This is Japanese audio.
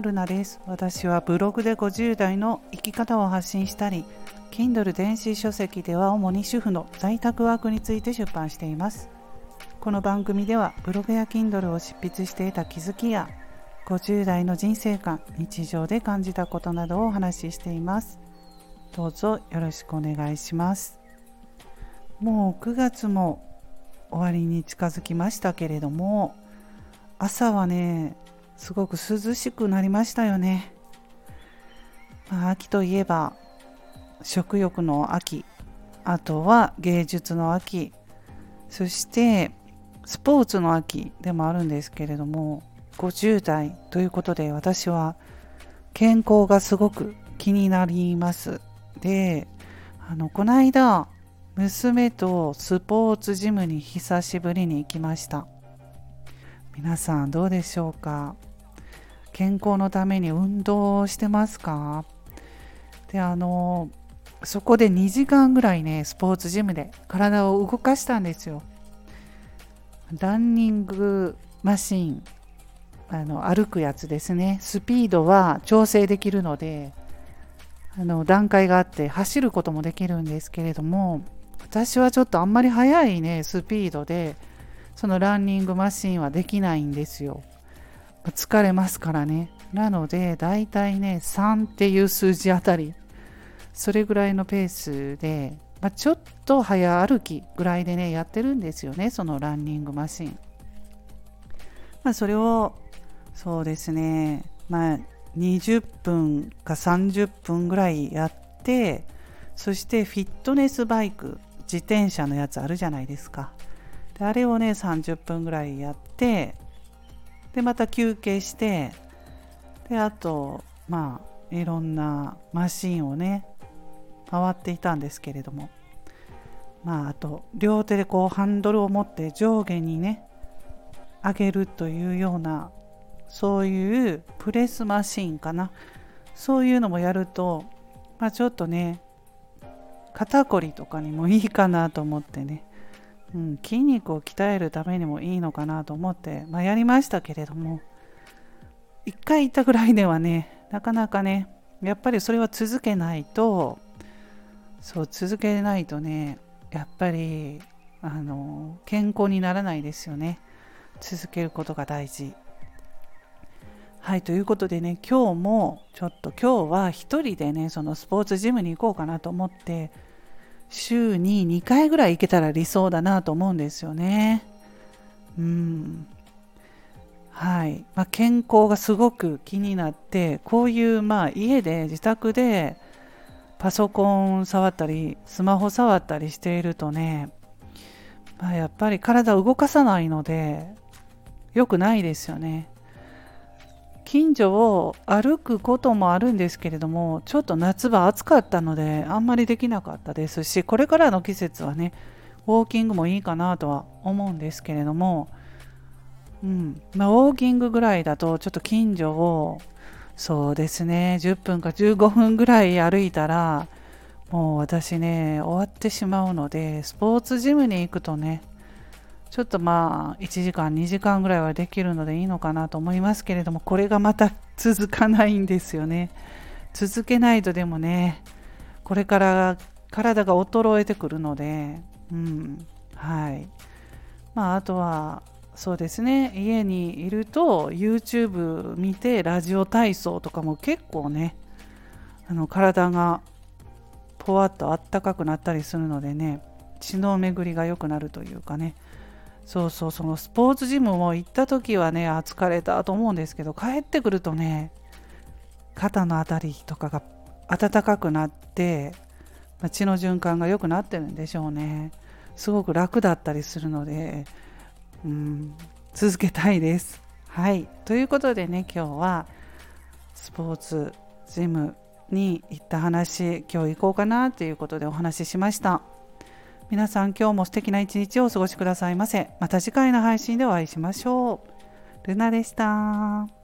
ルナです。私はブログで50代の生き方を発信したり、Kindle 電子書籍では主に主婦の在宅ワークについて出版しています。この番組ではブログや Kindle を執筆していた気づきや、50代の人生観、日常で感じたことなどをお話ししています。どうぞよろしくお願いします。もう9月も終わりに近づきましたけれども、朝はね、すごく涼しくなりましたよね。まあ、秋といえば食欲の秋。あとは芸術の秋。そしてスポーツの秋でもあるんですけれども50代ということで私は健康がすごく気になります。であのこの間娘とスポーツジムに久しぶりに行きました。皆さんどうでしょうか？健康のために運動してますか？であのそこで2時間ぐらいねスポーツジムで体を動かしたんですよ。ランニングマシンあの歩くやつですね。スピードは調整できるのであの段階があって走ることもできるんですけれども私はちょっとあんまり速いねスピードでそのランニングマシンはできないんですよ。疲れますからね。なので、だいたいね、3っていう数字あたり、それぐらいのペースで、まあ、ちょっと早歩きぐらいでね、やってるんですよね、そのランニングマシン。まあ、それを、そうですね、まあ、20分か30分ぐらいやって、そしてフィットネスバイク、自転車のやつあるじゃないですか。であれをね、30分ぐらいやって、でまた休憩してであとまあいろんなマシンをね回っていたんですけれども。まああと両手でこうハンドルを持って上下にね上げるというようなそういうプレスマシンかな。そういうのもやると、まあ、ちょっとね肩こりとかにもいいかなと思ってね。うん、筋肉を鍛えるためにもいいのかなと思って、まあ、やりましたけれども1回行ったぐらいではねなかなかねやっぱりそれは続けないとそう続けないとねやっぱりあの健康にならないですよね。続けることが大事。はいということでね今日もちょっと今日は一人でねそのスポーツジムに行こうかなと思って週に2回ぐらい行けたら理想だなと思うんですよね。うん。はい。まあ、健康がすごく気になって、こういうまあ家で自宅でパソコン触ったり、スマホ触ったりしているとね、まあ、やっぱり体動かさないので、良くないですよね。近所を歩くこともあるんですけれどもちょっと夏場暑かったのであんまりできなかったですしこれからの季節はねウォーキングもいいかなとは思うんですけれども、うん。まあ、ウォーキングぐらいだとちょっと近所をそうですね10分か15分ぐらい歩いたらもう私ね終わってしまうのでスポーツジムに行くとねちょっとまあ1時間2時間ぐらいはできるのでいいのかなと思いますけれどもこれがまた続かないんですよね。続けないとでもねこれから体が衰えてくるのでうんはい。まああとはそうですね家にいると YouTube 見てラジオ体操とかも結構ねあの体がぽわっとあったかくなったりするのでね血の巡りが良くなるというかねそうそうそのスポーツジムも行った時はねあ疲れたと思うんですけど帰ってくるとね肩の辺りとかが暖かくなって、血の循環が良くなってるんでしょうね。すごく楽だったりするので、うん、続けたいです。はい。ということでね今日はスポーツジムに行った話今日行こうかなということでお話ししました。皆さん今日も素敵な一日をお過ごしくださいませ。また次回の配信でお会いしましょう。ルナでした。